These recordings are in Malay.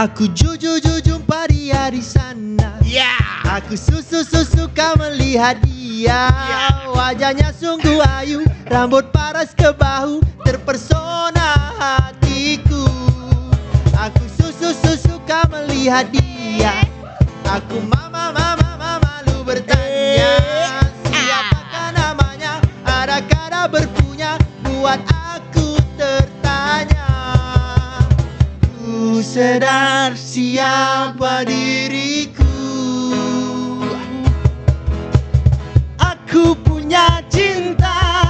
Aku jujur jujur jumpa dia di sana. Ya. Aku susu susu suka melihat dia. Wajahnya sungguh ayu Rambut paras ke bahu Terpersona hatiku. Aku susu susu suka melihat dia. Aku mama mama mama malu bertanya Siapakah namanya? Adakah dia berpunya Buat aku sedar siapa diriku. Aku punya cinta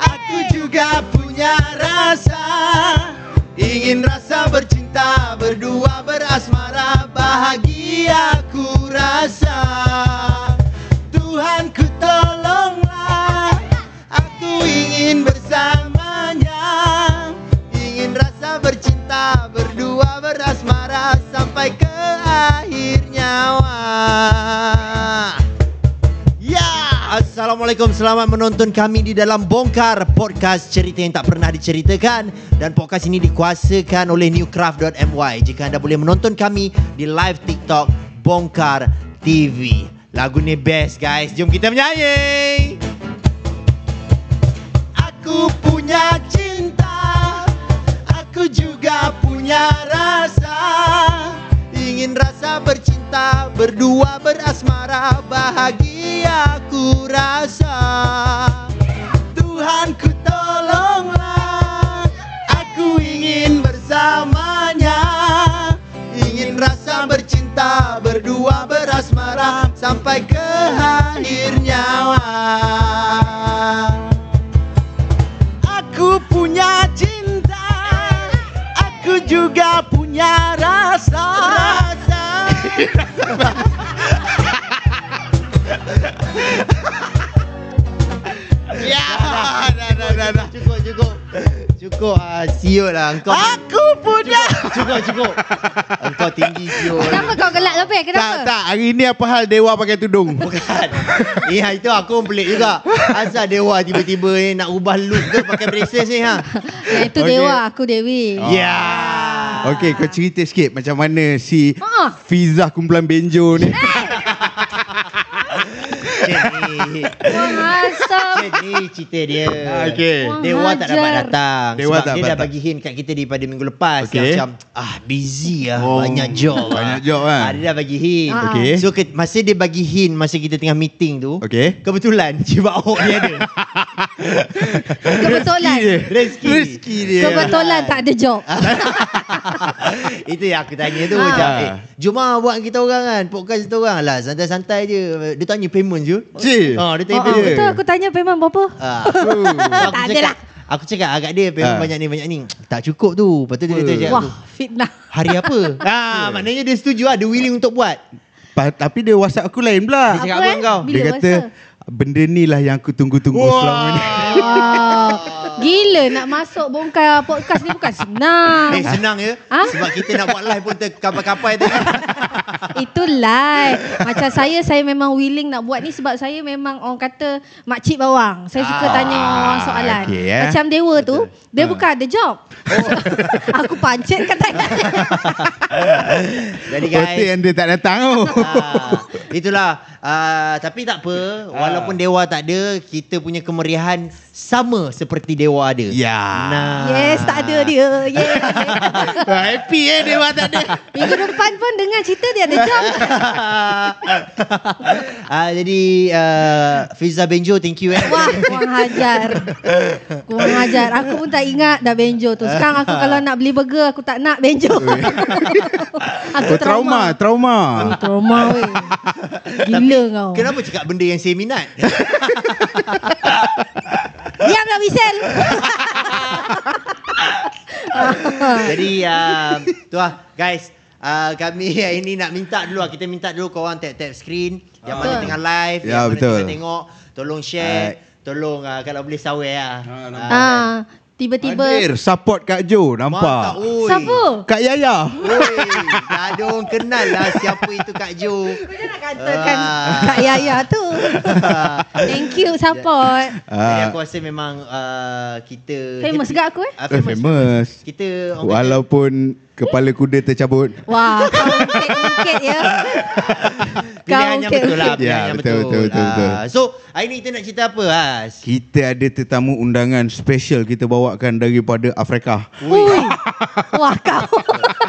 Aku juga punya rasa. Ingin rasa bercinta Berdua berasmara Bahagia ku rasa. Tuhan ku tolonglah Sampai ke akhir nyawa. Ya, Assalamualaikum. Selamat menonton kami di dalam Bongkar Podcast. Cerita yang tak pernah diceritakan Dan podcast ini dikuasakan oleh newcraft.my Jika anda boleh menonton kami di live TikTok Bongkar TV Lagu ni best guys. Jom kita menyanyi. Aku punya cinta Aku juga punya rasa Ingin rasa bercinta Berdua berasmara Bahagia ku rasa. Tuhan ku tolonglah Aku ingin bersamanya. Ingin rasa bercinta Berdua berasmara Sampai ke akhir nyawa juga punya rasa Rasa Ya. Dah dah dah dah. Cukup cukup Cukup ah, siul lah Engkau Aku punya. Cukup cukup Engkau tinggi siul Kenapa kau gelak? Tak Kenapa? tak hari ni apa hal dewa pakai tudung? Bukan Ya itu aku pun pelik juga Asal dewa tiba-tiba ni Nak ubah look ke Pakai braces ni ha Yang itu Okey. Dewa, aku Dewi. Ya Okey, kau cerita sikit macam mana si Ha. Fizah kumpulan benjo ni. Cik ni cerita dia Okey. Wang Dewa tak dapat datang Dewa Sebab tak dia dah datang. bagi hint kat kita daripada minggu lepas. Yang macam Ah busy lah Oh, Banyak job banyak lah. job kan? ah, Dia dah bagi hint Ah. Okey. So ke, masa dia bagi hint Masa kita tengah meeting tu Okey. Kebetulan Cik Ahok ni ada Kebetulan. Rezeki Rezeki dia. Kebetulan tak ada job. Itu yang aku tanya tu Ah. macam eh, Jom lah buat kita orang kan Podcast kita orang Lah santai-santai je Dia tanya payment je Cik. ha, Dia tanya Oh, payment betul aku tanya payment berapa? Ah. Aku Tak adalah. Aku cakap agak dia payment Ah. banyak ni banyak ni Tak cukup tu Lepas tu dia tanya Wah, aku fitnah. Hari apa ah, Maknanya dia setuju lah Dia willing untuk buat Pa, tapi dia WhatsApp aku lain pula. Dia cakap Apa, apa eh? kau? Bila dia kata masa? benda ni lah yang aku tunggu-tunggu selama ni. Gila nak masuk bongkar podcast ni bukan senang. Eh senang ya Ah? Sebab kita nak buat live pun terkapai-kapai tadi Itu live. Macam saya, saya memang willing nak buat ni sebab saya memang orang kata makcik bawang. Saya suka Ah, tanya orang soalan. okey, eh. Macam Dewa tu, dia Ah. bukan ada job. Aku pancit kata Jadi Betul guys yang dia tak datang tu. Ah, itulah ah, Tapi tak apa Walaupun Dewa tak ada Kita punya kemeriahan Sama seperti Dewa ada Ya. Nah Yes, tak ada dia. Yes. Happy eh dia tak ada. Minggu depan pun dengar cerita dia ada job. ah, Jadi uh, Fiza Benjo Thank you eh Wah, kurang hajar. Kurang hajar. Aku pun tak ingat dah benjo tu. Sekarang aku kalau nak beli burger, aku tak nak benjo. aku Oh, trauma, trauma. trauma. Oh, trauma weh. Gila kau. Kenapa cakap benda yang saya minat Diamlah Michelle. Jadi uh, Tu lah Guys Uh, kami hari ni nak minta dulu lah. Kita minta dulu korang tap-tap screen Yang mana Betul. tengah live Ya, Yang mana betul. tengah tengok Tolong share Tolong uh, kalau boleh sawer lah Ha. Ah, Ah, Tiba-tiba Hadir support Kak Jo Nampak oi. Siapa? Kak Yaya Oi, dah ada orang kenal lah siapa itu Kak Jo. Macam nak katakan Ah. Kak Yaya tu Thank you support Jadi Ah. aku rasa memang uh, kita Famous gak aku eh Ah, Eh, famous. Kita Walaupun Kepala kuda tercabut Wah kau ungkit-ungkit ya Pilihan yang betul lah Pilihan Ya, yang betul, betul, betul, betul. Ah, So hari ni kita nak cerita apa Has? Kita ada tetamu undangan special Kita bawakan daripada Afrika Ui Wah kau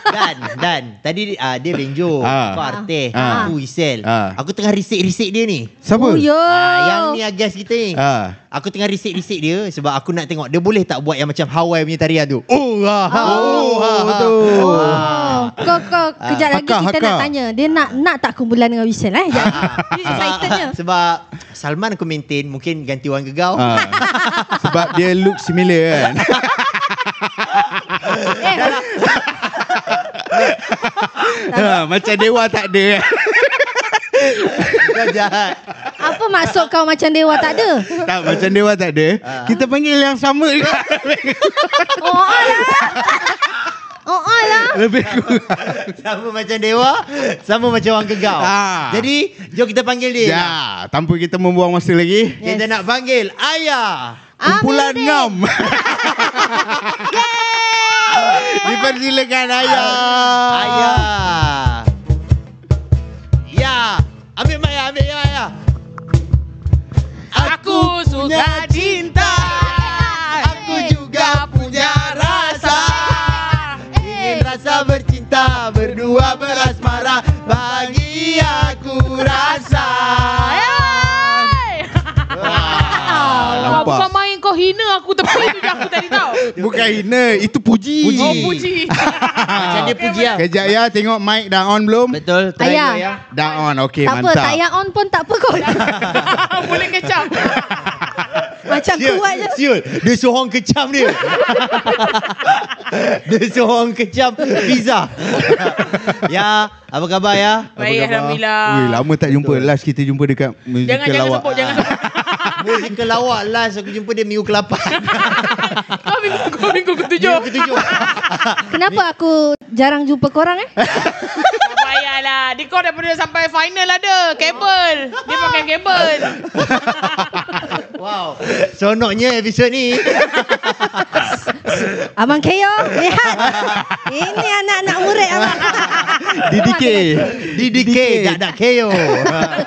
Dan Dan Tadi uh, dia Benjo Ah. Aku Arteh Ah. Aku Isel Ah. Aku tengah risik-risik dia ni Siapa? Oh yo ah, Yang ni Agas kita ni Ah. Aku tengah risik-risik dia Sebab aku nak tengok Dia boleh tak buat yang macam Hawaii punya tarian tu Oh, ah, ah, Oh, ah, ah. betul. Oh, kau kau kejap lagi Hakak, kita hakak. nak tanya. Dia nak nak tak kumpulan dengan Wisel eh? Excitednya. Sebab Salman aku maintain Mungkin ganti orang gegau Ah. Sebab dia look similar kan Eh, ha, Macam dewa tak ada kan Kau jahat apa maksud kau macam dewa tak ada? Tak macam dewa tak ada Kita panggil yang sama juga Oh alah. Oh alah. Lebih kurang. Sama macam dewa Sama macam orang gegau Ah. Jadi Jom kita panggil dia. Ya Tanpa kita membuang masa lagi. Kita Yes. nak panggil Ayah. Kumpulan Ambil ngam Dipersilakan ayah. Ayah. Ya Ambil mic ya Ambil ya Ayah Aku suka cinta Berdua berasmara Bagi aku rasa Hey! Nampak. bukan main kau hina aku tepi tu je aku tadi tau. Bukan hina Itu puji Puji. Oh puji. Macam dia puji lah Kejap ya Tengok mic dah on belum Betul try Ayah. Ayah Dah on Okay tak apa, mantap tak payah on pun tak apa kot. Boleh kecap. Macam Siul, kuat je. Siul Dia seorang kecam dia Dia seorang kecam Pizza Ya Apa khabar ya Baik Alhamdulillah. Weh, lama tak jumpa Last kita jumpa dekat Musical Jangan jangan lawak sebut jangan sebut. Musical lawak last Aku jumpa dia minggu ke-8 Kau minggu kau minggu ketujuh. Minggu ke-7 Kenapa aku jarang jumpa korang eh? Payahlah. Dia kau daripada sampai final ada kabel. Dia pakai kabel. Wow Sonoknya episod ni Abang Keo, lihat. Ini anak-anak murid abang. DDK DDK Dak dak KO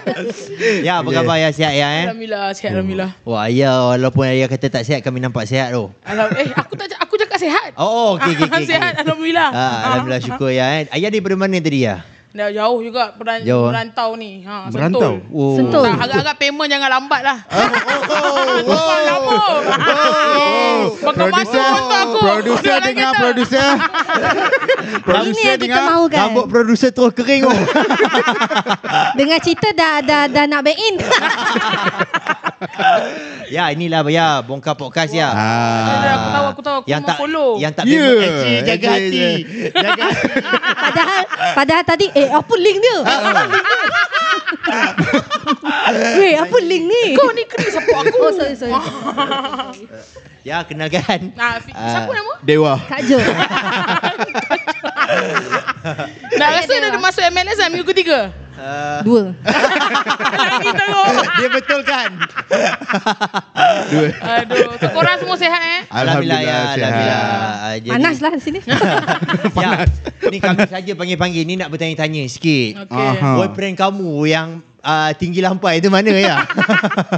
Ya apa khabar ya? Sihat ya eh? Alhamdulillah sihat alhamdulillah. Wah ayah Walaupun ayah kata tak sihat Kami nampak sihat tu. Eh aku tak aku cakap sihat. Oh okey okey okey. Sihat alhamdulillah. Ah, Alhamdulillah syukur ya eh. Ayah daripada mana tadi ya Dah jauh juga peran, Jauh, ah? merantau ni. Ha, Merantau? Sentul. Oh. Sentul. Tak, agak-agak payment jangan lambat lah. Oh, oh, Bukan lama. Yes. Bakal masuk Producer untuk aku. Producer dengar kereta. Producer Ini Producer yang kita dengar mahukan. Rambut producer terus kering oh. Dengar cerita dah dah dah nak back in. Ya inilah ya Bongkar podcast ya Dah, Aku tahu, aku tahu. Aku yang mau tak follow. yang tak Ya. yeah. actually jaga Actually, hati je. jaga hati Padahal padahal tadi eh apa link dia? Ah, Apa link dia? Weh, apa link ni? Kau ni kena support aku. Oh, sorry, sorry. ya kenalkan fi- Ah. siapa nama? Dewa Kak Jo. Nak rasa dah ada masuk MLS lah minggu ketiga. Uh, Dua. Teruk. dia betul kan Dua Aduh, so korang semua sihat eh? Alhamdulillah ya. Alhamdulillah Ah, jadi- Panas lah di sini. ya, Ni kami saja panggil-panggil Ni nak bertanya-tanya sikit Okey. Aha. Boyfriend kamu yang uh, tinggi lampai tu mana ya?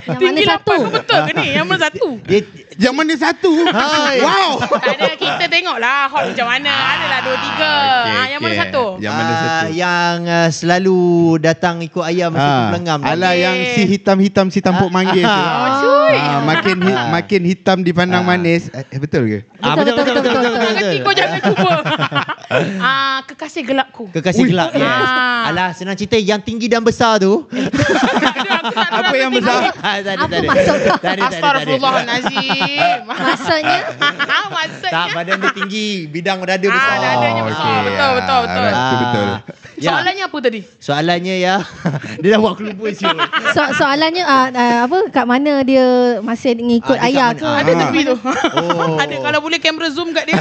Yang mana Tinggi satu? tu betul ke ni? Yang mana satu? Dia Yang mana satu Hai. Wow Tak ada, kita tengok lah hot macam mana. Adalah dua tiga. Okey, Ah, yang mana satu? Yang mana ah, satu Yang uh, selalu datang ikut ayah masa Ah, tu pelengam tu. Alah Okey. yang si hitam-hitam si tampuk manggis tu. Ah. Cuy. Ah, makin hi, Ah. makin hitam dipandang Ah. manis. Eh, betul ke? Ah, Betul, betul, betul, betul, Nak kaki kau jangan cuba. Ah, kekasih gelapku. Kekasih Ui. gelap yes. Ah. Alah senang cerita Yang tinggi dan besar tu Apa yang besar? Apa tak ada. Astagfirullahalazim. Maksudnya Maksudnya. Tak badan dia tinggi Bidang dada besar Ah, dadanya besar. okey. Betul, betul, betul. Ah, Itu betul. Ya. Soalannya apa tadi? Soalannya ya. dia dah buat aku lupa siul. So, soalannya uh, uh, apa kat mana dia masih ngikut Ah, dia kat ayah ke? Ah. Ada tepi tu. Oh. Ada kalau boleh kamera zoom kat dia.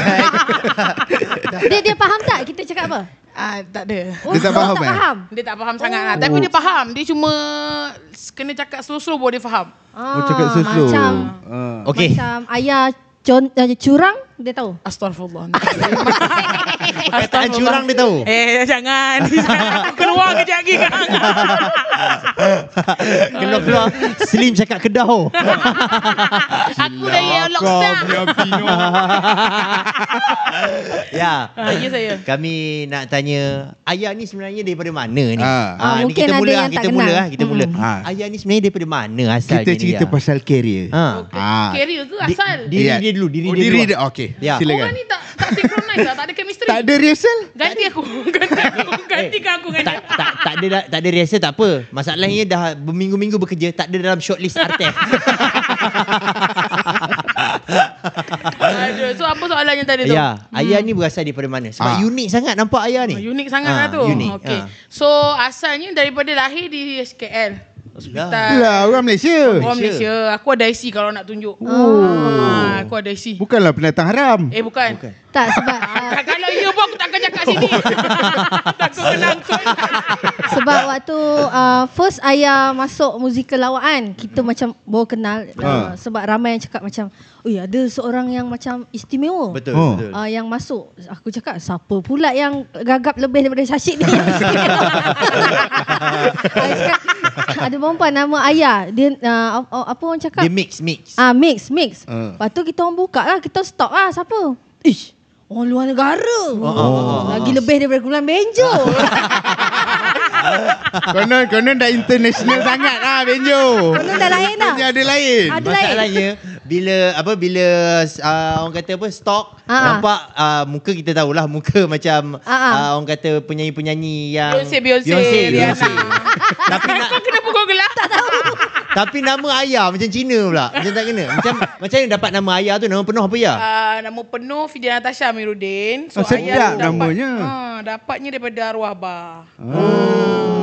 Dia dia faham tak kita cakap apa? ah, tak ada. Oh, Dia tak faham, tak eh? faham. Dia tak faham sangat lah. Tapi dia faham. Dia cuma kena cakap slow-slow baru dia faham. Oh cakap slow-slow. Ah, Macam Ah. Okey. macam ayah con, uh, curang dia tahu. Astagfirullah. Perkataan curang dia tahu. Eh, jangan. Keluar kejap lagi kan. Keluar keluar Slim cakap kedau. Aku dah ya punya Pino. ya. Ah, ya saya. Kami nak tanya ayah ni sebenarnya daripada mana ni? Ah. Ah, ni mungkin kita ada mula yang lah, tak kita kenal. mula lah, kita mula. Hmm. Ah. Ayah ni sebenarnya daripada mana asal Kita dia ni, cerita pasal career. Ha. Ah. Carrier ke Di- asal? Diri dia dulu, diri oh, dia diri dia. Okey. Ya. Silakan. Orang ni tak tak synchronize lah. Tak ada chemistry. Tak ada rehearsal? Ganti aku. Ganti aku. Gantikan aku dengan tak, dia. tak, tak ada tak ada rehearsal tak apa. Masalahnya dah berminggu-minggu bekerja tak ada dalam shortlist Artef. Aduh, so apa soalannya tadi tu? ya, ayah ni berasal daripada mana? Sebab Ah. unik sangat nampak ayah ni. Oh, unik sangat Ah, lah tu. Unik. Okay. Ah. So asalnya daripada lahir di SKL. Hospital. Lah, orang Malaysia. Orang Malaysia. Malaysia. Aku ada IC kalau nak tunjuk. Oh. Ah, aku ada IC. Bukanlah pendatang haram. Eh bukan. Bukan. Tak sebab uh, Ah, kalau ya pun aku takkan cakap sini. Takut kena angkut. sebab waktu uh, first ayah masuk musikal lawakan kita macam baru kenal uh, Ha. sebab ramai yang cakap macam oh ya ada seorang yang macam istimewa. Betul, Oh. betul. Uh, yang masuk Aku cakap Siapa pula yang Gagap lebih daripada Syashid ni Aku cakap, Ada perempuan nama Ayah Dia uh, apa- Apa orang cakap Dia mix mix. Ah mix mix. Ah. Lepas tu kita orang buka lah, kita stop lah siapa? Ish, orang luar negara. oh, Lagi lebih daripada Kuala Benjo. Konon konon dah international sangat lah Benjo. Konon dah lain dah. Dia ada lain. Ada lain. Masalahnya bila apa bila uh, orang kata apa stok Ah, ah. nampak uh, muka kita tahulah muka macam uh, orang kata penyanyi-penyanyi yang Beyonce, Beyonce, Beyonce. Beyonce. Tapi nak Kau kenapa kau gelak? Tak tahu. tapi nama ayah macam Cina pula. Macam tak kena. Macam macam yang dapat nama ayah tu nama penuh apa ya? Uh, nama penuh Fidia Natasha Amiruddin. Oh, sedap namanya. Uh, dapatnya daripada arwah abah. Oh.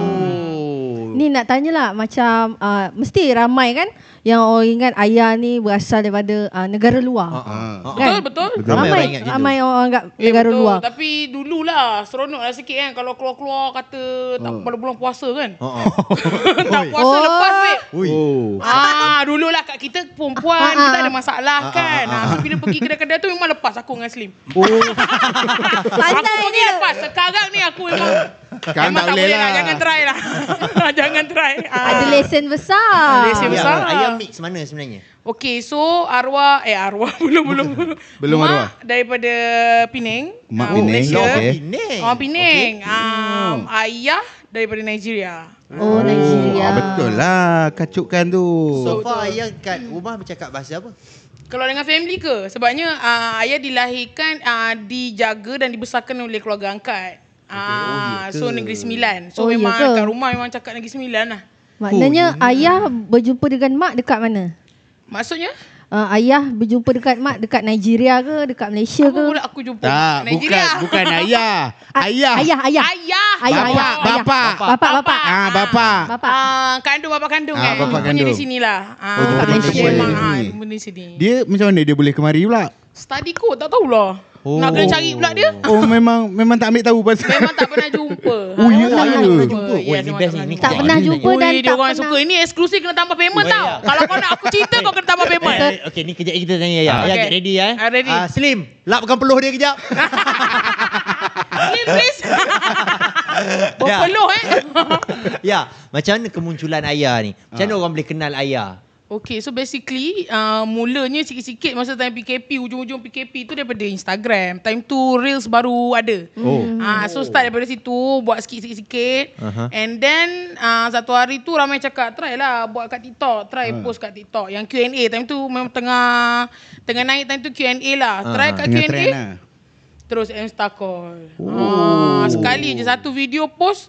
Ni nak tanyalah macam uh, mesti ramai kan yang orang ingat ayah ni berasal daripada uh, negara luar. Ah, ah, ah. Kan? Betul, betul. Betul. Ramai orang Ramai ingat ramai orang anggap Eh, negara betul. luar. Tapi dululah seronok lah sikit kan kalau keluar-keluar kata tak pada bulan puasa kan. Oh. tak puasa Oh. lepas weh. Oh. Ah, dululah kat kita perempuan Ah, ah, kita ada ah. masalah kan. Ah, so bila pergi kedai-kedai tu memang lepas aku dengan Slim. Oh. Aku pergi lepas. Sekarang ni aku memang Sekarang memang tak boleh lah. Jangan try lah. jangan try. Ah. Ada lesen besar. Lesen Ayah, besar. ayah mix mana sebenarnya? Okey, so arwah eh arwah belum belum belum. Belum Mak arwah. daripada Penang. Mak ah, Penang, Malaysia. okey. Penang. Orang Penang. Um, ayah daripada Nigeria. Oh Nigeria. Ah, betul lah kacukan tu. So far ayah kat rumah bercakap bahasa apa? Kalau dengan family ke? Sebabnya uh, ayah dilahirkan, uh, dijaga dan dibesarkan oleh keluarga angkat. Ah, oh, so Negeri Sembilan. So Oh, memang kat rumah memang cakap Negeri Sembilan lah. Maknanya ayah berjumpa dengan mak dekat mana? Maksudnya? Uh, ayah berjumpa dekat mak dekat Nigeria ke, dekat Malaysia Apa ke? pula aku jumpa Tak, Nigeria? bukan bukan ayah. Ah, Ayah. Ayah, ayah. Ayah. Ayah, Bapa, ayah, ayah. bapa. Bapak, bapak. Ah, bapa. Bapak. Ah, kandung bapa kandung Ah, kan. bapa Punya kandung. di sinilah. Ah, Oh, Malaysia. memang ah, sini. jumpa di sini. Dia macam mana dia boleh kemari pula? Study code tak tahulah. Oh. Nak kena cari pula dia. Oh memang memang tak ambil tahu pasal. Memang tak pernah jumpa. Oh, ya ayah ke? tak pernah jumpa. Yes, Wah, ni memang best tak ni. Tak pernah ni jumpa dan tak orang pernah. suka. Ini eksklusif kena tambah payment Oh, tau. ya. Kalau kau nak aku cerita kau kena tambah payment. Eh, Okey, ni kejap kita tanya ayah. Ayah Okay. get ready ya. Ah, ready. Ah, Slim, lapkan peluh dia kejap. Slim please. Ya. Berpeluh eh. ya, macam mana kemunculan ayah ni? Macam mana orang boleh kenal ayah? Okay, so basically uh, mulanya sikit-sikit masa time PKP, ujung-ujung PKP tu daripada Instagram. Time tu Reels baru ada. Oh. Ah, so start daripada situ, buat sikit-sikit. Aha. And then uh, satu hari tu ramai cakap, try lah buat kat TikTok, try Ah. post kat TikTok. Yang Q&A time tu memang tengah tengah naik time tu Q&A lah. Try kat Q&A. lah. Terus Insta call. Oh. Ah, sekali je satu video post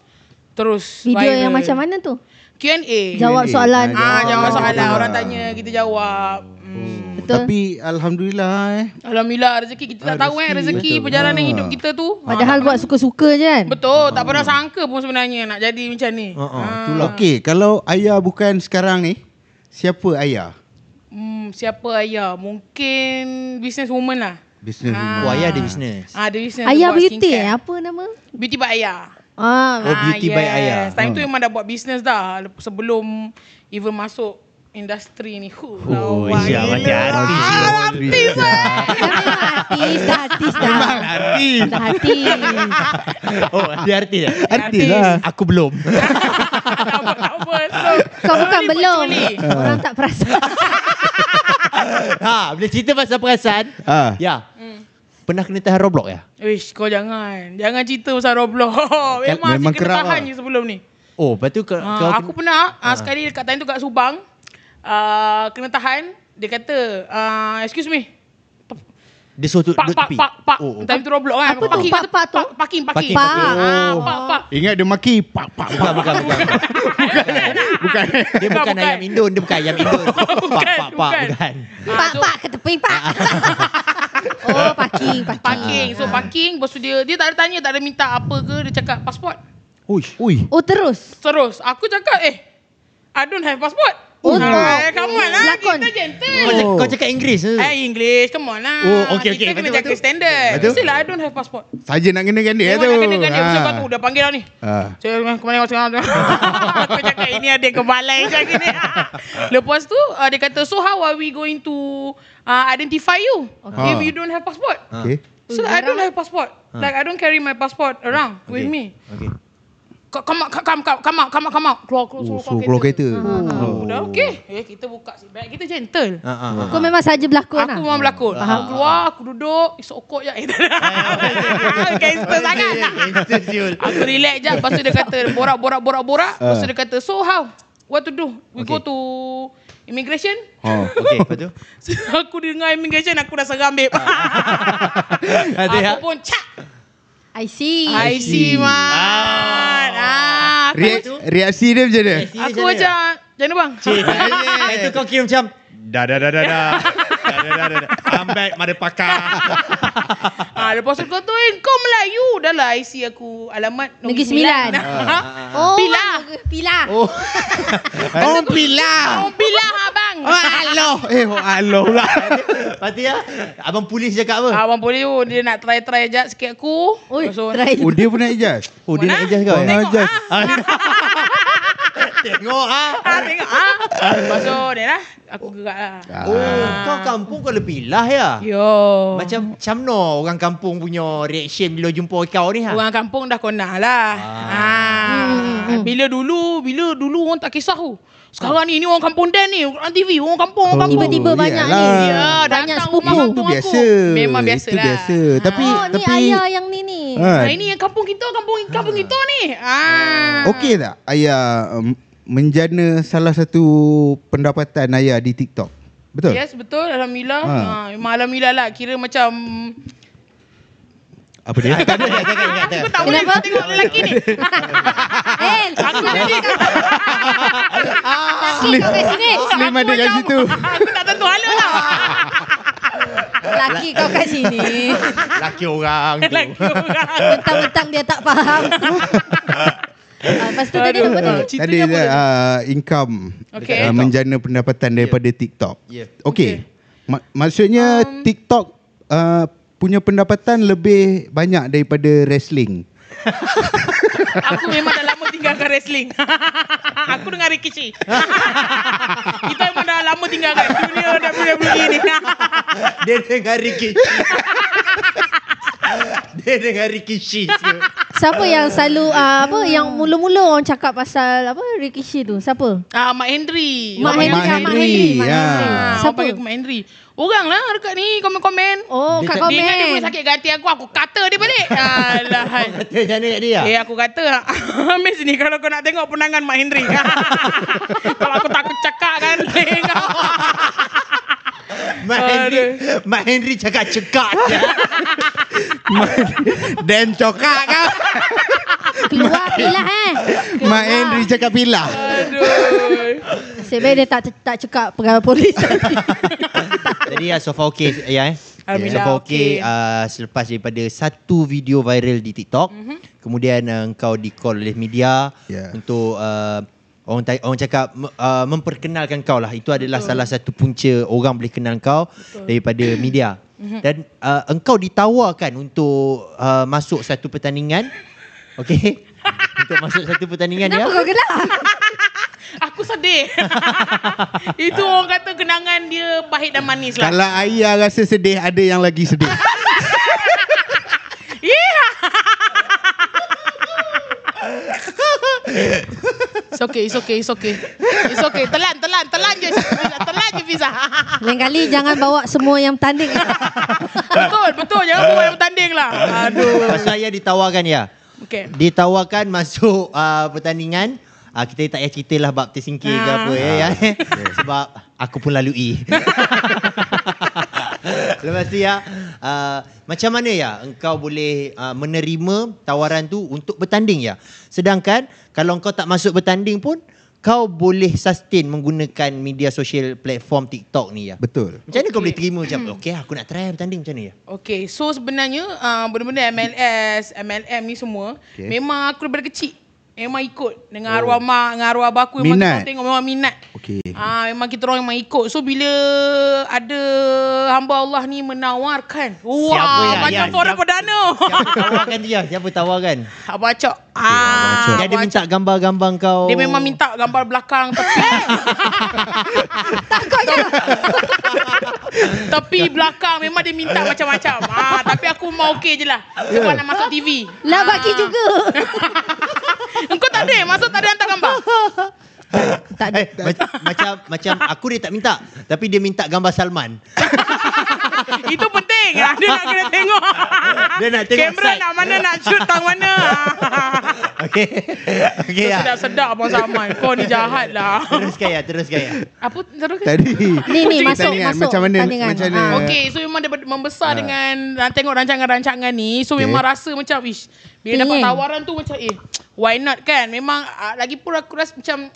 terus Video viral. yang macam mana tu? Q&A. Jawab Q&A. soalan. Ah, jawab Oh. soalan Ah. orang tanya kita jawab. Hmm. Betul. Tapi Alhamdulillah eh. Alhamdulillah rezeki kita tak Ah, tahu eh rezeki, betul. perjalanan Ah. hidup kita tu. Padahal buat suka-suka je kan. Betul, tak pernah sangka pun sebenarnya nak jadi macam ni. Ha, ha, Ah. itulah. Okey, kalau ayah bukan sekarang ni, siapa ayah? Hmm, siapa ayah? Mungkin business woman lah. Business Ah. woman. Oh, ayah ada bisnes. Ah, ada business Ayah beauty skincare. eh? Apa nama? Beauty by ayah. Ah, Oh, beauty by ayah. Time tu Hmm. memang dah buat business dah sebelum even masuk industri ni. Huh, Oh, gila. macam artis. Ah, artis eh. artis, dah artis dah. Artis. Dah artis. Oh, dia artis eh? Artis lah. Aku belum. Kau bukan belum. Orang tak perasan. ha, bila cerita pasal perasaan. Ah. Ya. Hmm. Pernah kena tahan Roblox ya? Wish, kau jangan. Jangan cerita pasal Roblox. Memang, memang kena tahan lah. je sebelum ni. Oh, lepas tu Ha, kau aku pernah uh, sekali dekat time tu kat Subang uh, kena tahan dia kata uh, excuse me dia suruh tu- pak duduk pak tepi. pak pak Oh, oh. time tu Roblox kan Apa tu? parking Pak, pak tu? parking parking Parking, parking. ah Oh. pak pak Ingat dia maki pak pak Bukan, bukan, bukan. bukan. Dia bukan, ayam Indon, dia bukan ayam Indon. Pak, pak, pak, bukan. Ah, Pak, so- pak ke tepi, pak. oh, parking, parking. parking so parking lepas tu dia dia tak ada tanya tak ada minta apa ke dia cakap pasport Uish. Ui. Oh, terus. terus aku cakap eh I don't have passport Oh, ah, oh. come on lah Lakon. kita gentle Oh. kau cakap Inggeris ke? Eh English, come on lah. Oh, okey, okey. Kita kena jaga betul. standard. Betul. Mestilah I don't have passport. Saja nak kenakan dia Memang tu. nak kena dia. Pasal Ah. kau tu dah panggil dah ni. Ah. Saya ke mana kau sekarang tu? Aku cakap ini ada kebalai macam ni. Lepas tu uh, dia kata, so how are we going to uh, identify you Okay. if you don't have passport? Okey. So I don't have passport. Like I don't carry my passport around with Okay. me. Okay. Come come out, come come come out, come out, come out. Keluar keluar Oh, suruh so keluar kereta. Oh. Dah okey. Eh kita buka seat bag, kita gentle. Ha, ha, ha. Kau memang saja berlakon Aku lah. memang berlakon. Aku keluar, aku duduk, sokok je. Eh, tak ada. Gangster sangat. Aku relax je. Lepas tu dia kata, borak, borak, borak, borak. Lepas tu dia kata, so how? What to do? We go Okay. to immigration? Oh. Okay, lepas tu? So, aku dengar immigration, aku dah seram, babe. Ada ya? aku pun, cak. I see. I see, man. Ah, aku, Reak, reaksi dia macam mana? Aku macam? Macam, mana bang? Cik, itu kau kira macam Dah dah dah dah dah Dah dah dah dah I'm back motherfucker Ah, lepas tu kau tu, eh, kau Melayu. Dah lah IC aku. Alamat Negeri Sembilan. Ha? Oh, Pilah. Pilah. Oh Oh, pilah. Oh, bilah abang. Oh, aloh. Eh, oh, aloh pula. Lepas tu ya Abang polis cakap apa Abang boleh oh, dia nak try-try ajak sikit aku. Oi, tu- try. Oh, dia pun nak adjust. Oh dia nak adjust kau nak adjust. Tengok ah. Ah, tengok ah. Lepas tu dia lah. Aku gerak lah. Oh kau kampung kau lebih lah ya Yo. Macam macam no orang kampung punya reaction bila jumpa kau ni ha. Orang kampung dah konah lah. Ah. Ah. Bila dulu, bila dulu orang tak kisah tu. Sekarang ni, ni orang kampung Dan ni. Orang TV, orang kampung, orang kampung. Tiba-tiba banyak ni. Ya, Banyak datang sepupu. rumah Itu kampung biasa. aku. Memang biasa Itu lah. biasa. Tapi oh, ni tapi ayah yang ni ni. Ah, Nah, ini yang kampung kita, kampung kampung kita ni. Ah. Okey tak ayah um, menjana salah satu pendapatan ayah di TikTok? Betul? Yes, betul. Alhamdulillah. Ha. Ha. memang Alhamdulillah lah. Kira macam... Apa dia? Tak ada tak ada. Aku tak boleh Kenapa? tengok lelaki ni. Eh, Aku jadi... laki kau kat sini. Slim ada kat situ. Aku tak tentu hala tau. Laki kau kat sini. Laki orang tu. Lelaki orang. Mentang-mentang dia tak faham. Ah, Lepas tu tadi apa tadi? Ceritanya Tadi apa dia uh, income Okey. uh, menjana pendapatan daripada TikTok. Ya. Okey. Ma- maksudnya Um, TikTok uh, punya pendapatan lebih banyak daripada wrestling. Aku memang dah lama tinggalkan wrestling. aku dengan Rikishi. Kita memang dah lama tinggalkan dunia WWE ni. Dia dengan Ricky. Dia dengan Ricky Shi. Siapa yang selalu uh, apa yang mula-mula orang cakap pasal apa Rikishi tu? Siapa? Ah, Mak Hendry. Mak Orang Henry, panggil ah, Mak Henry, Mak ya. Henry. Ah, Siapa? Siapa? panggil aku Mak Henry. Orang lah dekat ni komen-komen. Oh, Dia kat tak- Dia ingat dia boleh komen. sakit hati aku, aku kata dia balik. Alah. Kata macam mana kat dia? Eh aku kata Miss ni kalau kau nak tengok penangan Mak Hendry Kalau aku takut cakap kan Tengok Mak Henry, Mak Henry cakap cekak je. Dan cokak kau. Keluar pilah eh. Mak Henry cakap pilah. Aduh baik dia tak tak cakap pegawai polis tadi. Jadi ya so far okay ya eh. Alhamdulillah, so far okay, okay. Uh, selepas daripada satu video viral di TikTok, mm-hmm. kemudian uh, engkau di call oleh media Ya. untuk uh, orang ta- orang cakap uh, memperkenalkan kau lah. Itu adalah Betul. salah satu punca orang boleh kenal kau Betul. daripada media. Mm-hmm. Dan uh, engkau ditawarkan untuk uh, masuk satu pertandingan. Okey. untuk masuk satu pertandingan Kenapa ya. kau gelak? Aku sedih. Itu orang kata kenangan dia pahit dan manis lah. Kalau ayah rasa sedih, ada yang lagi sedih. Yeah. It's okay, it's okay, it's okay. It's okay. Telan, telan, telan je. Telan je Fiza. Lain kali jangan bawa semua yang bertanding. betul, betul. Jangan bawa yang bertanding lah. Aduh. Pasal ayah ditawarkan ya. Okay. ditawarkan masuk uh, pertandingan uh, kita tak payah cerita lah bab tersingkir ke Ah. apa ya, ya. sebab aku pun lalui lepas tu ya uh, macam mana ya engkau boleh uh, menerima tawaran tu untuk bertanding ya sedangkan kalau engkau tak masuk bertanding pun kau boleh sustain menggunakan media sosial platform TikTok ni ya Betul. macam mana kau Okey. boleh terima macam okey aku nak try bertanding macam ni ya Okay, so sebenarnya uh, benda-benda MLS, MLM ni semua Okay. memang aku daripada kecil memang ikut dengan oh. arwah mak, dengan arwah abah aku memang Minat. kita tengok memang minat. Okey. Ah memang kita orang memang ikut. So bila ada hamba Allah ni menawarkan, wah Siapa ya? macam Ya, foreign siapa- perdana. siapa tawarkan dia siapa tawarkan Abang Acok. Ah, Acok. dia ada minta gambar-gambar kau Dia memang minta gambar belakang tepi. tepi belakang memang dia minta macam-macam. Ah, tapi aku mau okey je lah. Sebab nak masuk TV. Lah baki juga. Engkau tak ada masuk tak ada hantar gambar. tak ada. Eh, macam, macam macam aku dia tak minta tapi dia minta gambar Salman. Itu penting. Ah, Dia nak kena tengok. Dia nak tengok Kamera side. nak mana nak shoot tang mana. Okey. Okey ya. Sedap-sedap Abang Saman. Kau ni jahat lah. Teruskan ya, teruskan ya. Apa terus? Tadi. Ni ni masuk masuk Macam mana? Macam mana? Ah. Okey, so memang dia membesar Ah. dengan uh, tengok rancangan-rancangan ni. So Okey. memang rasa macam ish. Bila dapat tawaran tu macam eh why not kan? Memang uh, lagi pun aku rasa macam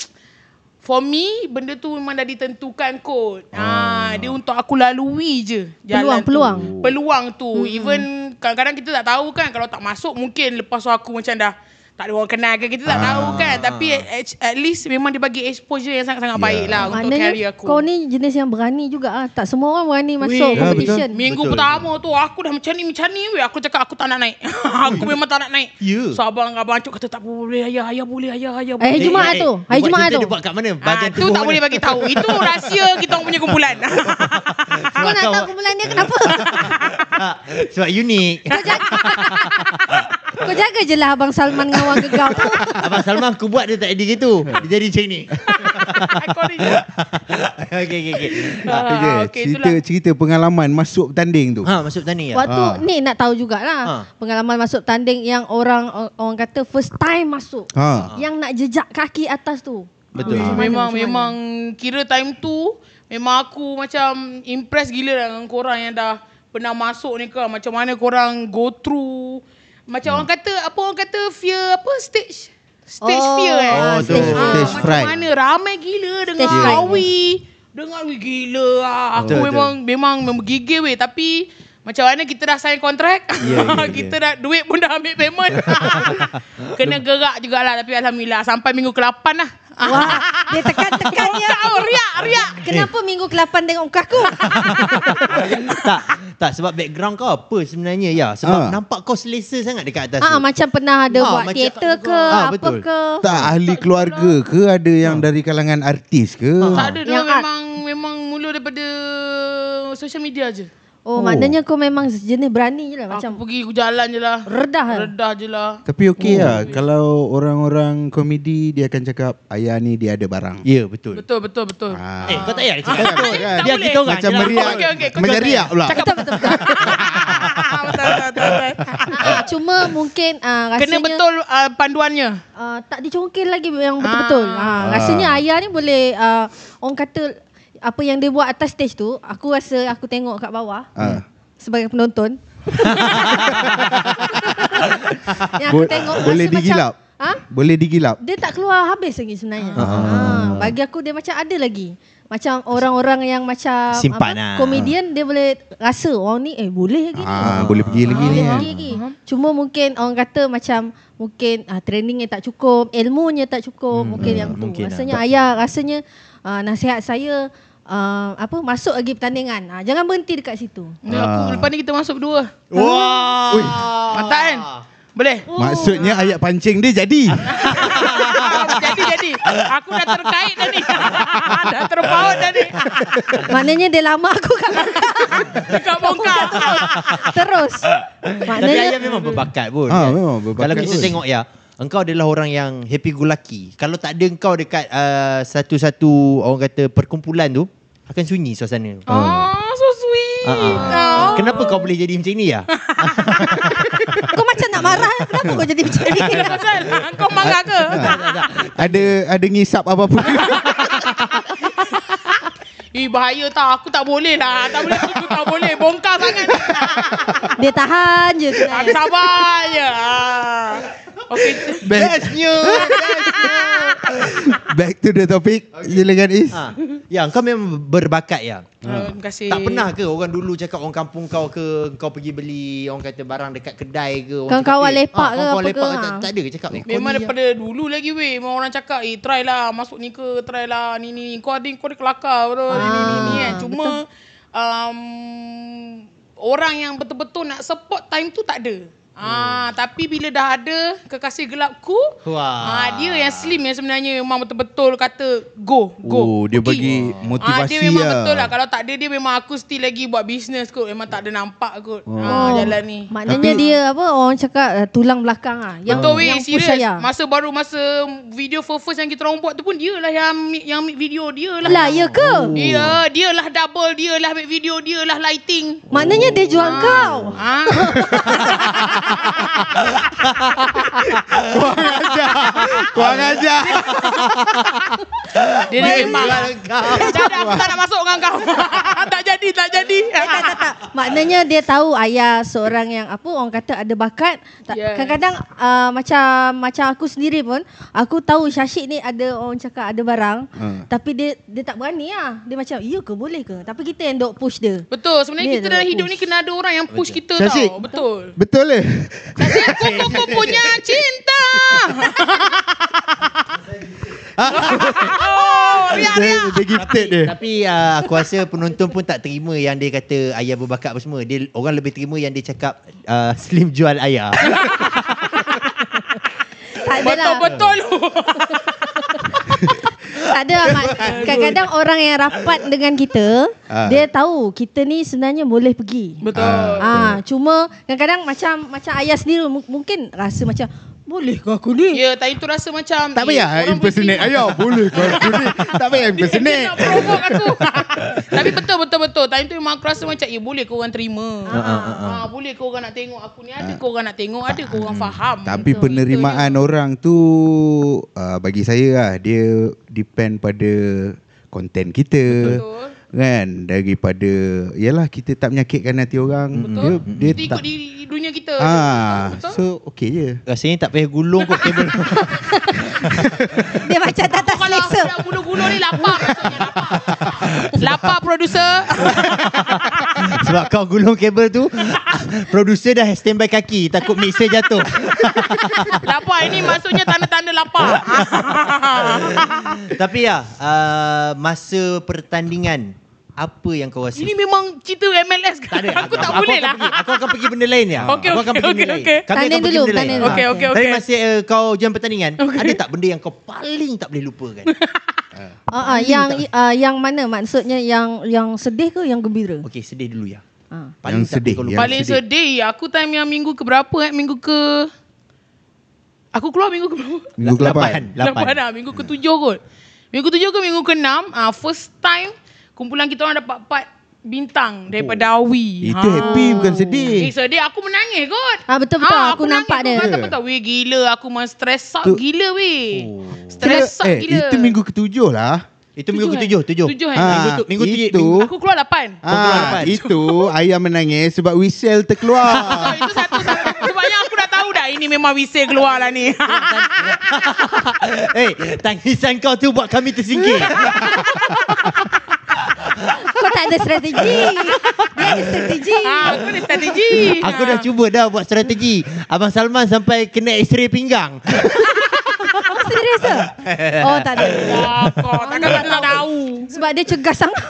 For me, benda tu memang dah ditentukan kot. Ah, dia untuk aku lalui je jalan Peluang, tu. peluang. Peluang tu. Hmm. Even kadang-kadang kita tak tahu kan kalau tak masuk mungkin lepas tu aku macam dah tak ada orang kenal ke kita tak Ah. tahu kan. Tapi at, at least memang dia bagi exposure yang sangat-sangat Ya. baik lah untuk Maknanya career aku. kau ni jenis yang berani juga ah. Tak semua orang berani masuk Weh, ya, competition. Minggu Betul. pertama tu aku dah macam ni macam ni weh. Aku cakap aku tak nak naik. aku memang tak nak naik. Ya. So abang abang Acuk kata tak boleh ayah ayah boleh ayah ayah Eh, boleh. Jumaat tu. Hari dia buat Jumaat cerita tu. Dia buat kat mana? Ah, Bahagian tu tak mana? boleh bagi tahu. Itu rahsia kita orang punya kumpulan. Kau nak tahu kumpulan dia kenapa? Ah, Sebab unik. Kau jaga. je lah Abang Salman dengan Wang Gegau tu. Abang Salman aku buat dia tak jadi gitu. Dia jadi macam ni. Kau ni. Okey okey okey. Okay, Ah, okey, cerita itulah. cerita pengalaman masuk tanding tu. Ha masuk tani ya. Waktu Ah. ni nak tahu jugalah. Ha. Pengalaman masuk tanding yang orang orang kata first time masuk. Ha. Yang nak jejak kaki atas tu. Betul. Ah, mana, Memang mana? memang kira time tu memang aku macam impress gila lah dengan korang yang dah pernah masuk ni ke macam mana korang go through macam orang kata apa orang kata fear apa stage? Stage Oh, fear eh? Ah, stage Ah, fear. Stage macam fright. mana? Ramai gila dengan Stage fright. Awi dengan Awi gila ah. aku Betul, memang memang menggigil weh. Tapi macam mana kita dah sign kontrak Ya, ya, ya. kita dah duit pun dah ambil payment. Kena gerak jugalah tapi alhamdulillah. Sampai minggu ke-8 lah Wah, dia tekan-tekan ya. Kau riak, riak. Kenapa minggu ke-8 tengok muka aku? tak tak sebab background kau apa sebenarnya ya sebab Ha. nampak kau selesa sangat dekat atas Ah, tu. macam pernah ada Ah, buat macam teater ke. Ah, apa betul. ke. Tak ahli keluarga ke ada yang dari kalangan artis ke? Tak ada dia Yang art. memang memang mula daripada social media je. Oh, Oh. maknanya kau memang jenis berani je lah. Macam Macam aku pergi jalan je lah. redah lah. Redah je lah. Tapi okey Oh, lah Kalau orang-orang komedi Dia akan cakap Ayah ni dia ada barang Ya betul. Betul betul betul. Ah. Eh kau tak payah cakap Betul betul. kan? Biar kita orang Macam lah. meriak Okey, okey, kau Macam cakap. pula Betul, betul, betul. Ah, cuma mungkin ah, rasanya... Kena betul uh, panduannya. Uh, tak dicongkil lagi yang betul-betul. Ah. Ah. rasanya ayah ni boleh uh, orang kata apa yang dia buat atas stage tu, aku rasa aku tengok kat bawah Ah. sebagai penonton. yang aku Bo- tengok boleh digilap? Macam, ha? Boleh digilap Dia tak keluar habis lagi sebenarnya. Ah. Ah. bagi aku dia macam ada lagi. macam orang-orang yang macam Simpan lah. komedian dia boleh rasa orang ni eh boleh lagi ni. Ah, boleh pergi lagi boleh ni. pergi lagi. Cuma mungkin orang kata macam mungkin ah, trainingnya tak cukup, ilmunya tak cukup, mungkin yang tu. mungkin lah. rasanya ayah rasanya ah, nasihat saya ah, apa masuk lagi pertandingan. Ah, jangan berhenti dekat situ. Ni aku lepas ni kita masuk berdua. Wah. Ui. Mantap kan? Boleh? Maksudnya ayat pancing dia jadi. jadi jadi. Aku dah terkait dah ni. dah terpaut dah ni. Maknanya dia lama aku kat belakang. Dekat bongkar. Terus. Tapi Maknanya ayah memang berbakat pun. Ah, kan? memang berbakat Kalau kita pun. tengok ya, engkau adalah orang yang happy go lucky. Kalau tak ada engkau dekat uh, satu-satu orang kata perkumpulan tu, akan sunyi suasana. Oh, so sweet. Ah, ah. Oh. Kenapa kau boleh jadi macam ni ya? kau macam nak marah. Kenapa kau jadi macam ni? Pasal kau marah ke? ada ada ngisap apa-apa. Eh bahaya tau Aku tak boleh lah Tak boleh Aku tak boleh Bongkar sangat Dia tahan je. tu sabar je Okay. Bestnya. Back to the topic. Silakan Is. ha. Ya, kau memang berbakat ya. Uh, Terima kasih. Tak pernah ke orang dulu cakap orang kampung kau ke kau pergi beli orang kata barang dekat kedai ke orang Kawan-kawan cakap, eh, lepak ah, ke apa lepak ke, tak, ha. tak ada ke cakap? Eh, kau Memang ni daripada dulu lagi weh. Memang orang cakap Eh try lah Masuk ni ke Try lah Ni ni Kau ada kau ada kelakar betul Ni ni ni kan Cuma um, Orang yang betul-betul nak support time tu tak ada Ah, tapi bila dah ada kekasih gelapku, Wah. ah, dia yang slim yang sebenarnya memang betul-betul kata go, go. Oh, dia pergi. bagi Ah, motivasi dia memang lah. betul lah. Kalau tak ada dia memang aku still lagi buat bisnes kot. Memang tak ada nampak kot. Oh. Ah, jalan ni. Maknanya Tapi- dia apa orang cakap uh, tulang belakang ah. Yang Betul weh, yang push serius. saya. Masa baru masa video first first yang kita orang buat tu pun dia lah yang yang make video dia lah. Lah ya ke? Dia, dia lah double, dia lah make video, dia lah lighting. Maknanya dia jual kau. Ah. Kurang ajar. Kurang ajar. dia ni memang. Dah, aku tak nak masuk dengan kau. tak jadi, tak jadi. Maknanya dia tahu ayah seorang yang apa orang kata ada bakat. Tak, Yes. Kadang-kadang uh, macam macam aku sendiri pun aku tahu Syashik ni ada orang cakap ada barang Hmm. tapi dia dia tak berani lah. Dia macam iya ke boleh ke? Tapi kita yang dok push dia. Betul, sebenarnya Dia kita dalam hidup push. ni kena ada orang yang push kita Syazid. tau. Betul. Betul le? Koko koko punya cinta. oh, Dia, gifted dia. Tapi uh, aku rasa penonton pun tak terima yang dia kata ayah berbakat apa semua. Dia orang lebih terima yang dia cakap uh, slim jual ayah. Tak ada lah. Betul-betul. Tak ada Mak- Kadang-kadang orang yang rapat dengan kita Ah. Dia tahu Kita ni sebenarnya boleh pergi Betul. Ah, Cuma Kadang-kadang macam Macam ayah sendiri mu- Mungkin rasa macam Boleh ke aku ni Ya, time tu rasa macam Tak eh, payah orang impersonate boleh ayah. Boleh kau aku ni. Tak payah Dia impersonate. nak provoke aku Tapi betul betul betul Time tu memang aku rasa macam Ya boleh ke orang terima Ah, ah, ah, ah. ah, Boleh ke orang nak tengok aku ni Ada ke orang nak tengok Ada ke orang faham Tapi Betul. penerimaan orang tu uh, bagi saya lah dia depend pada konten kita. Betul. Kan daripada yalah kita tak menyakitkan hati orang. Betul. Dia dia Kita tak ikut di dunia kita Ah, Betul so okey je. Rasanya tak payah gulung kot kabel. Dia macam tak tak Kalau aku selesa dah gulung-gulung ni lapar maksudnya lapar Lapar producer Sebab kau gulung kabel tu, producer dah standby kaki. Takut mixer jatuh. Lapar ini maksudnya tanda-tanda lapar Tapi ya, uh, masa pertandingan, apa yang kau rasa? Ini memang cerita MLS kan Tak ada. Aku tak boleh akan lah pergi, aku akan pergi benda lain ya. Okey, aku akan okey, pergi benda okey, lain. Kami Tanding akan pergi dulu, benda lain. dulu. Okey, okey, Tapi masa uh, kau jam pertandingan, ada tak benda yang kau paling tak boleh lupakan? Ah, ah, yang uh, yang mana maksudnya yang yang sedih ke yang gembira? Okey, sedih dulu ya. Ah. Paling Yang tak sedih, boleh yang. Paling sedih. sedih. Aku time yang minggu ke berapa eh? Minggu ke... Aku keluar minggu ke berapa? Minggu ke Lapan. lapan. Lapan. Lapan lah. Minggu ke tujuh kot. Minggu ke tujuh ke minggu ke enam. Ah, first time kumpulan kita orang dapat part bintang daripada Awi. Itu happy bukan sedih. Eh sedih aku menangis kot. Ah, betul-betul. Ah, Aku nampak nangis, dia. Aku kata betul. Weh gila aku memang stress out Tu- gila weh. Oh. Stress out eh, gila. itu minggu ketujuh lah. Itu minggu Tujuh, ketujuh, eh? tujuh. Tujuh, eh? Ah, Minggu tu, minggu tu, itu minggu- Aku keluar lapan. Kau keluar Ah, lapan. itu ayah menangis sebab whistle terkeluar. Oh, itu satu, satu. Sebabnya aku dah tahu dah ini memang whistle keluar lah ni. Eh, tangisan kau tu buat kami tersingkir. tak ada strategi. Dia ada strategi. Ah, aku ada strategi. Aku dah cuba dah buat strategi. Abang Salman sampai kena x-ray pinggang. Serius ke? Oh, tak ada. Ah, kau takkan tak nak tahu. Sebab dia cegas sangat.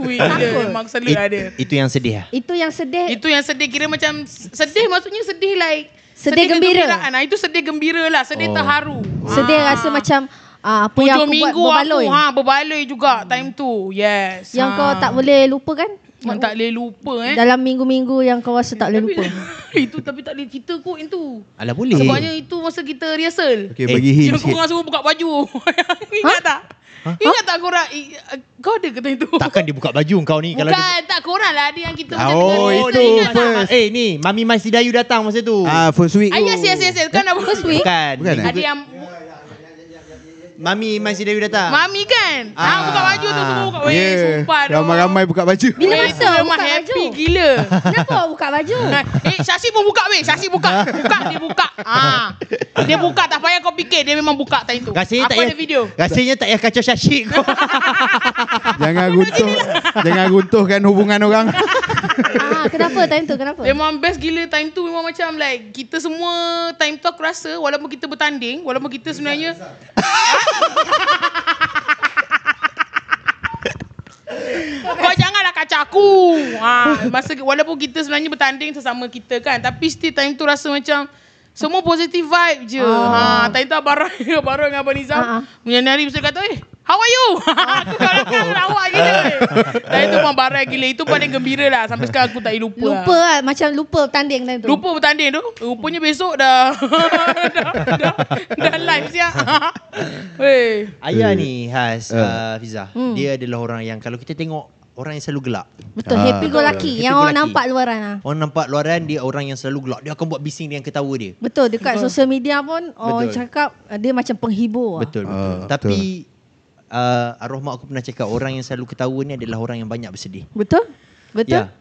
Ui, dia memang selit dia. Itu yang sedih lah. Itu yang sedih. Itu yang sedih kira macam sedih maksudnya sedih like Sedih gembira. kegembiraan. Ah itu sedih gembira lah, sedih Oh. terharu. Sedih Ah. rasa macam ah, apa yang Hujung aku buat minggu berbaloi. aku ha berbaloi juga time tu. Yes. Yang ha. kau tak boleh lupa kan? Yang tak boleh lupa eh. Dalam minggu-minggu yang kau rasa tak boleh lupa. itu tapi tak boleh cerita kot itu. Alah boleh. Sebabnya itu masa kita rehearsal. Okay, Eh, bagi hint Yang sikit. korang semua buka baju. Ingat tak? Ingat tak korang? I- Kau ada ke time tu? Takkan dia buka baju kau ni kalau Bukan, dia... tak korang lah. Ada yang kita macam oh, tengah itu tak? first. Eh ni Mami Mai Sidayu datang masa tu. Ah, first week Ah, yes, yes, yes, yes. Kan apa? First week? Bukan. Bukan, eh? Ada yang Mami Mai Sidayu datang. Mami kan? Ah, Ah. buka baju tu semua buka. Weh, Yeah. sumpah tu. Ramai-ramai buka baju. Bila masa buka happy baju? gila. Kenapa buka baju? eh, Syasi pun buka weh. Syasi buka. Buka, dia buka. Ah. Dia buka tak payah kau fikir dia memang buka time tu. Rasanya Aku tak ada video. Rasanya tak payah kacau syashik kau. Jangan runtuh jangan runtuhkan hubungan orang. ah, kenapa time tu? Kenapa? Memang best gila time tu memang macam like kita semua time tu aku rasa walaupun kita bertanding walaupun kita sebenarnya Kau janganlah kacau aku. Ha, masa walaupun kita sebenarnya bertanding sesama kita kan tapi still time tu rasa macam semua positive vibe je. Ah. Ha, time tu Abang Rai dengan Abang Nizam Ah, ah. menyinari mesti kata, "Eh, how are you?" aku kalau lawak gila. weh. Time tu Abang Barai gila itu paling gembira lah sampai sekarang aku tak lupa. Lupa lah. lah. Macam lupa tanding time tu. Lupa bertanding tu. Rupanya besok dah dah, dah, dah live siap. Weh. Ayah ni Has Uh. uh, Fiza. Hmm. Dia adalah orang yang kalau kita tengok orang yang selalu gelak. Betul. Ah. Happy go lucky. Happy Yang go orang lucky. nampak luaran lah. Orang nampak luaran dia orang yang selalu gelak. Dia akan buat bising dengan ketawa dia. Betul. Dekat sosial media pun orang Betul. cakap uh, dia macam penghibur. lah. Betul betul. Ah, Tapi uh, arwah mak aku pernah cakap orang yang selalu ketawa ni adalah orang yang banyak bersedih. Betul? Betul? Ya.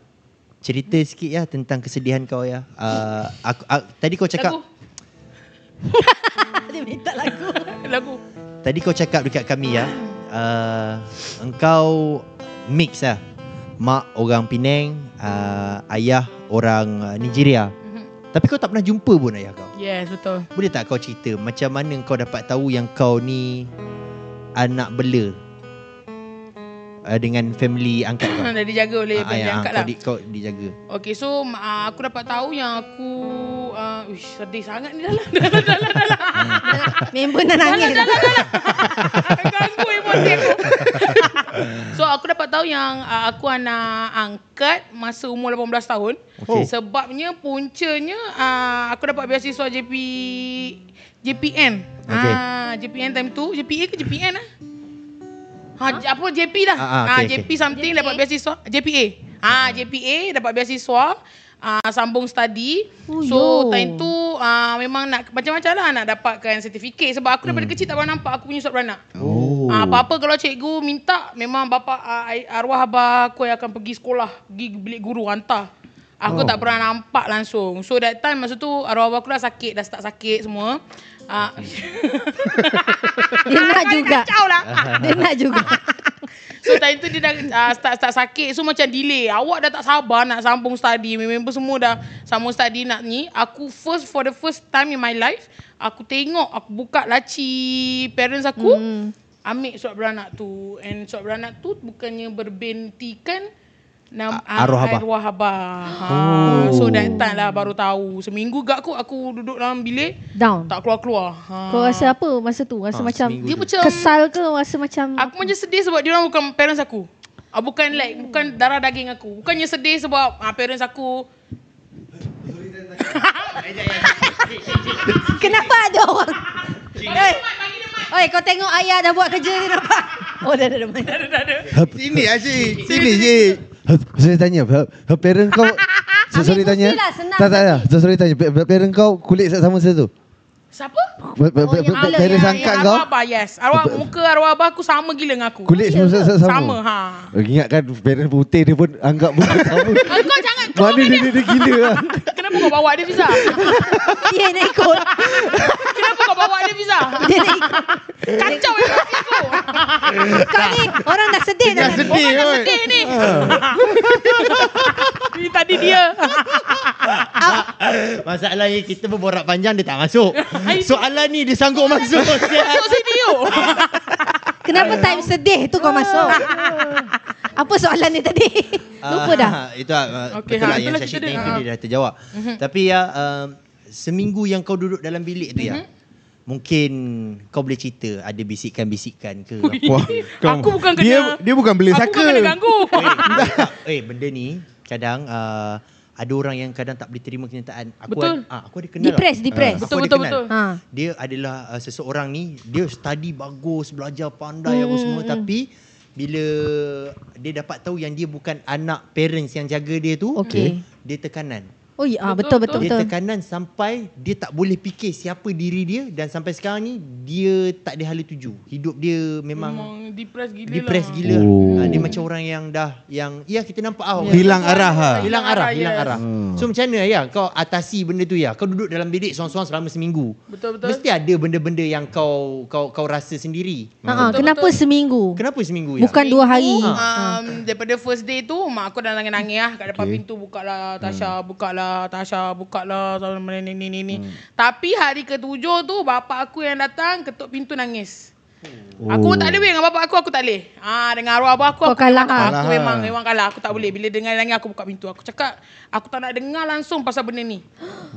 Cerita sikit ya tentang kesedihan kau ya. Uh, aku, uh, tadi kau cakap Lagu. dia minta lagu. Lagu. tadi kau cakap dekat kami ya. Uh, engkau mix lah. Mak orang Penang, uh, ayah orang uh, Nigeria. Mhm. Tapi kau tak pernah jumpa pun ayah kau. Yes, betul. Boleh tak kau cerita macam mana kau dapat tahu yang kau ni anak bela uh, dengan family angkat kau? Dah dijaga oleh Ah, family yang angkat kau, lah. di, kau dijaga. Okay, so uh, aku dapat tahu yang aku uh, uish, sedih sangat ni dah lah. Dah lah, dah lah, dah lah. Member nak nangis. Dah lah, dah lah. Ganggu emosi aku. so aku dapat tahu yang uh, aku anak angkat masa umur 18 tahun. Okey. Sebabnya puncanya uh, aku dapat beasiswa JP JPN. Okey. Ah, JPN time tu, JPA ke JPN ah? Ha, j- apa JP dah. Ah, Ah, ah, okey, JP okey. something dapat beasiswa. JPA. Ah, JPA dapat beasiswa. Ah, sambung study. Oh, so yo. time tu ah, memang nak macam-macam lah nak dapatkan sertifikat sebab aku daripada kecil tak pernah nampak aku punya surat beranak. Oh. Ah, apa-apa kalau cikgu minta memang bapa ai- arwah abah aku yang akan pergi sekolah, pergi bilik guru hantar. Aku oh. tak pernah nampak langsung. So that time masa tu arwah abah aku dah sakit, dah start sakit semua. Ah. Dia nak juga. Kacau lah. Dia nak juga. So time tu dia dah uh, start start sakit So macam delay Awak dah tak sabar nak sambung study Member semua dah sambung study nak ni Aku first for the first time in my life Aku tengok Aku buka laci parents aku Hmm. Ambil surat beranak tu And surat beranak tu bukannya berbentikan Nam, arwah abah. Arwah abah. Ha, Oh. So that time lah baru tahu. Seminggu gak aku aku duduk dalam bilik Down. tak keluar-keluar. Ha. Kau rasa apa masa tu? Rasa Ah, macam dia tu. macam kesal ke? Rasa macam Aku macam sedih sebab dia orang bukan parents aku. Ah, bukan like bukan darah daging aku. Bukannya sedih sebab ah, parents aku Kenapa ada orang? Oi, oi, kau tengok ayah dah buat kerja ni nampak? Oh, dah ada dah. Sini Asyik Sini Asyik Sorry tanya her, her parent kau so, Sorry Ambil tanya lah, senang Tak tak tak tadi. Sorry tanya pa- Parent kau kulit sama satu siapa? Pa- pa- Oh, pa- yang pa- ala, Parents yang- angkat yang kau arwah abah, yes. Arwah muka arwah abah aku sama gila dengan aku. Kulit semua Ya sama, sama. Ha. Oh, Ingat kan Parent putih dia pun Anggap muka sama kau jangan Mana dia, dia, dia gila lah Kenapa kau bawa dia Fiza? Dia nak ikut. Kenapa kau bawa dia Fiza? Dia nak ikut. Kacau emosi aku. Kau ni orang dah sedih dah. Dah sedih Orang dah kot. sedih ni. Ni tadi dia. Masalahnya kita berborak panjang dia tak masuk. Soalan ni dia sanggup masuk. Masuk sini yuk. Kenapa time sedih tu kau masuk? Apa soalan ni tadi? Lupa dah. Ah, itu uh, Okey, betul ha, lah yang Syashid cerita dia. Ha. dah terjawab. Tapi ya um, seminggu yang kau duduk dalam bilik tu ya. Mungkin kau boleh cerita ada bisikan-bisikan ke apa. Kau- Aku bukan kena. Dia dia bukan Aku saka. bukan kena ganggu. Eh, eh benda ni kadang uh, ada orang yang kadang tak boleh terima kenyataan. Aku Betul. Ada, ah, aku ada kenal. Depress, lah. depress. Aku Betul, betul, kenal. betul. Ha. Dia adalah uh, seseorang ni dia study bagus, belajar pandai apa semua tapi bila dia dapat tahu yang dia bukan anak parents yang jaga dia tu, Okey. dia tekanan. Oh ya, ah, betul betul Dia betul. tekanan sampai dia tak boleh fikir siapa diri dia dan sampai sekarang ni dia tak ada hala tuju. Hidup dia memang, Memang depress gila depress lah. gila. Oh. Ha, dia macam orang yang dah yang ya kita nampak ah orang Hilang arah ha. hilang arah, hilang yes. arah. Hmm. So macam mana ya kau atasi benda tu ya? Kau duduk dalam bilik seorang-seorang selama seminggu. Betul, betul. Mesti ada benda-benda yang kau kau kau rasa sendiri. Ha, ah, Betul, kenapa betul. seminggu? Kenapa seminggu ya? Bukan dua hari. Um, daripada first day tu mak aku dah nangis-nangis lah kat depan Okay. pintu buka lah Tasha buka lah Tasha buka lah ni ni ni ni. Tapi hari ketujuh tu bapak aku yang datang ketuk pintu nangis. Aku tak ada weh dengan bapak aku aku tak boleh. Ah dengan arwah abah aku Kau aku kalah memang- ah? Aku Kalah memang ah. memang kalah aku tak boleh. Bila dengar nangis aku buka pintu. Aku cakap aku tak nak dengar langsung pasal benda ni.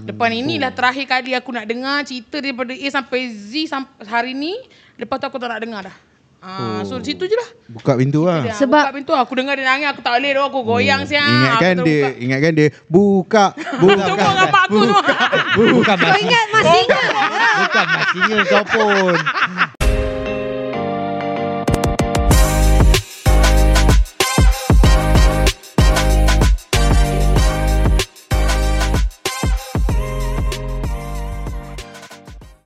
Depan inilah terakhir kali aku nak dengar cerita daripada A sampai Z sampai hari ni. Lepas tu aku tak nak dengar dah. Ah, so situ je lah. Buka pintu lah. Dia Sebab- buka pintu aku dengar dia nangis aku tak boleh dah aku goyang siap. Ingatkan dia, ingatkan dia buka, buka. Semua dengan mak aku semua. Bukan Kau ingat masih ingat? Bukan masinya kau pun.